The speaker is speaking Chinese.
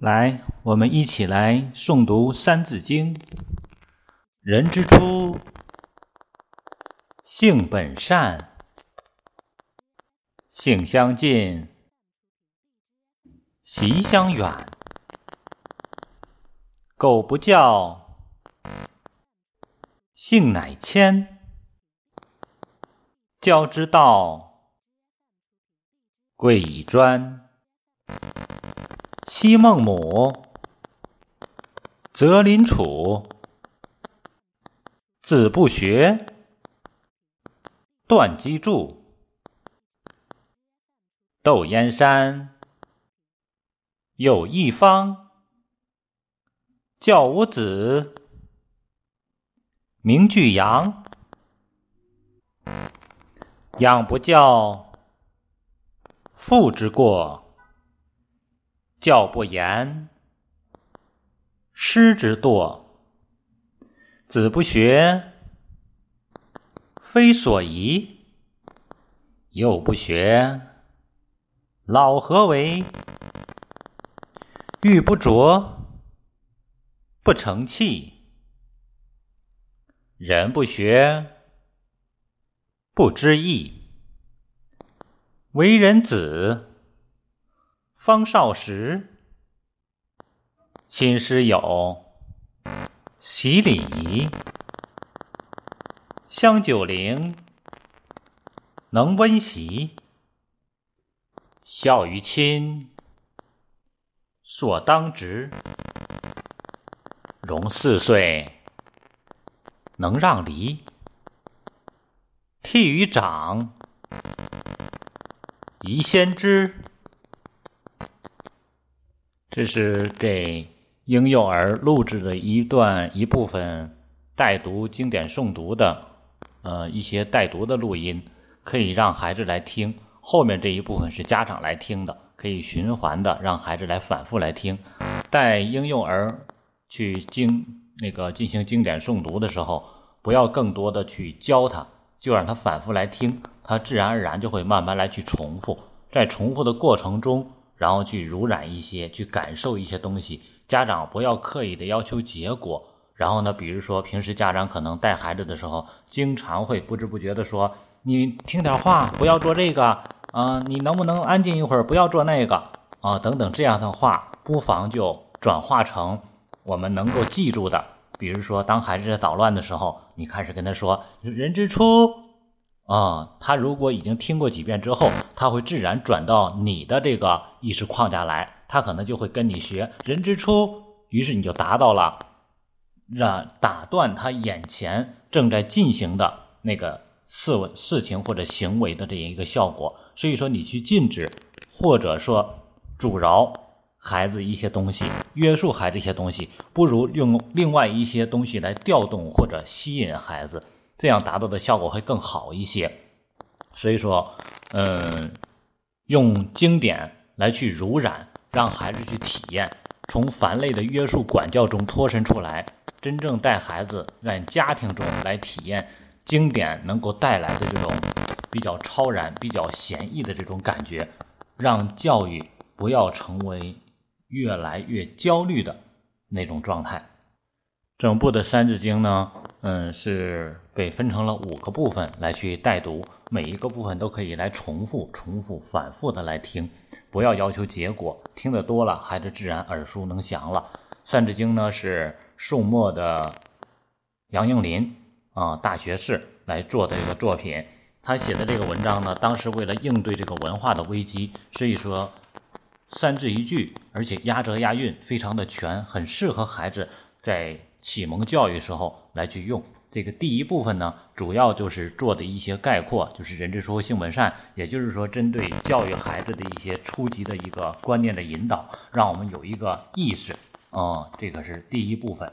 来，我们一起来诵读《三字经》。人之初，性本善，性相近，习相远。苟不教，性乃迁。教之道，贵以专。昔孟母，择邻处，子不学，断机杼。窦燕山，有一方，教五子，名俱扬。养不教，父之过。教不严，师之惰；子不学，非所宜。幼不学，老何为？玉不琢，不成器。人不学，不知义。为人子。方少时，亲师友，习礼。仪，香九龄，能温席，孝于亲，所当执。融四岁，能让梨，悌于长，宜先知。这是给婴幼儿录制的一段一部分带读经典诵读的，呃，一些带读的录音，可以让孩子来听。后面这一部分是家长来听的，可以循环的让孩子来反复来听。带婴幼儿去经那个进行经典诵读的时候，不要更多的去教他，就让他反复来听，他自然而然就会慢慢来去重复，在重复的过程中。然后去濡染一些，去感受一些东西。家长不要刻意的要求结果。然后呢，比如说平时家长可能带孩子的时候，经常会不知不觉的说：“你听点话，不要做这个啊，你能不能安静一会儿，不要做那个啊，等等这样的话，不妨就转化成我们能够记住的。比如说，当孩子在捣乱的时候，你开始跟他说：“人之初。”啊，他如果已经听过几遍之后，他会自然转到你的这个意识框架来，他可能就会跟你学“人之初”，于是你就达到了让打断他眼前正在进行的那个事事情或者行为的这样一个效果。所以说，你去禁止或者说阻挠孩子一些东西，约束孩子一些东西，不如用另外一些东西来调动或者吸引孩子。这样达到的效果会更好一些，所以说，嗯，用经典来去濡染，让孩子去体验，从繁累的约束管教中脱身出来，真正带孩子在家庭中来体验经典能够带来的这种比较超然、比较闲逸的这种感觉，让教育不要成为越来越焦虑的那种状态。整部的《三字经》呢，嗯，是被分成了五个部分来去带读，每一个部分都可以来重复、重复、反复的来听，不要要求结果，听得多了，孩子自然耳熟能详了。《三字经》呢是宋末的杨应麟啊大学士来做的一个作品，他写的这个文章呢，当时为了应对这个文化的危机，所以说三字一句，而且押辙押韵非常的全，很适合孩子在。启蒙教育时候来去用这个第一部分呢，主要就是做的一些概括，就是人之初性本善，也就是说针对教育孩子的一些初级的一个观念的引导，让我们有一个意识，啊，这个是第一部分。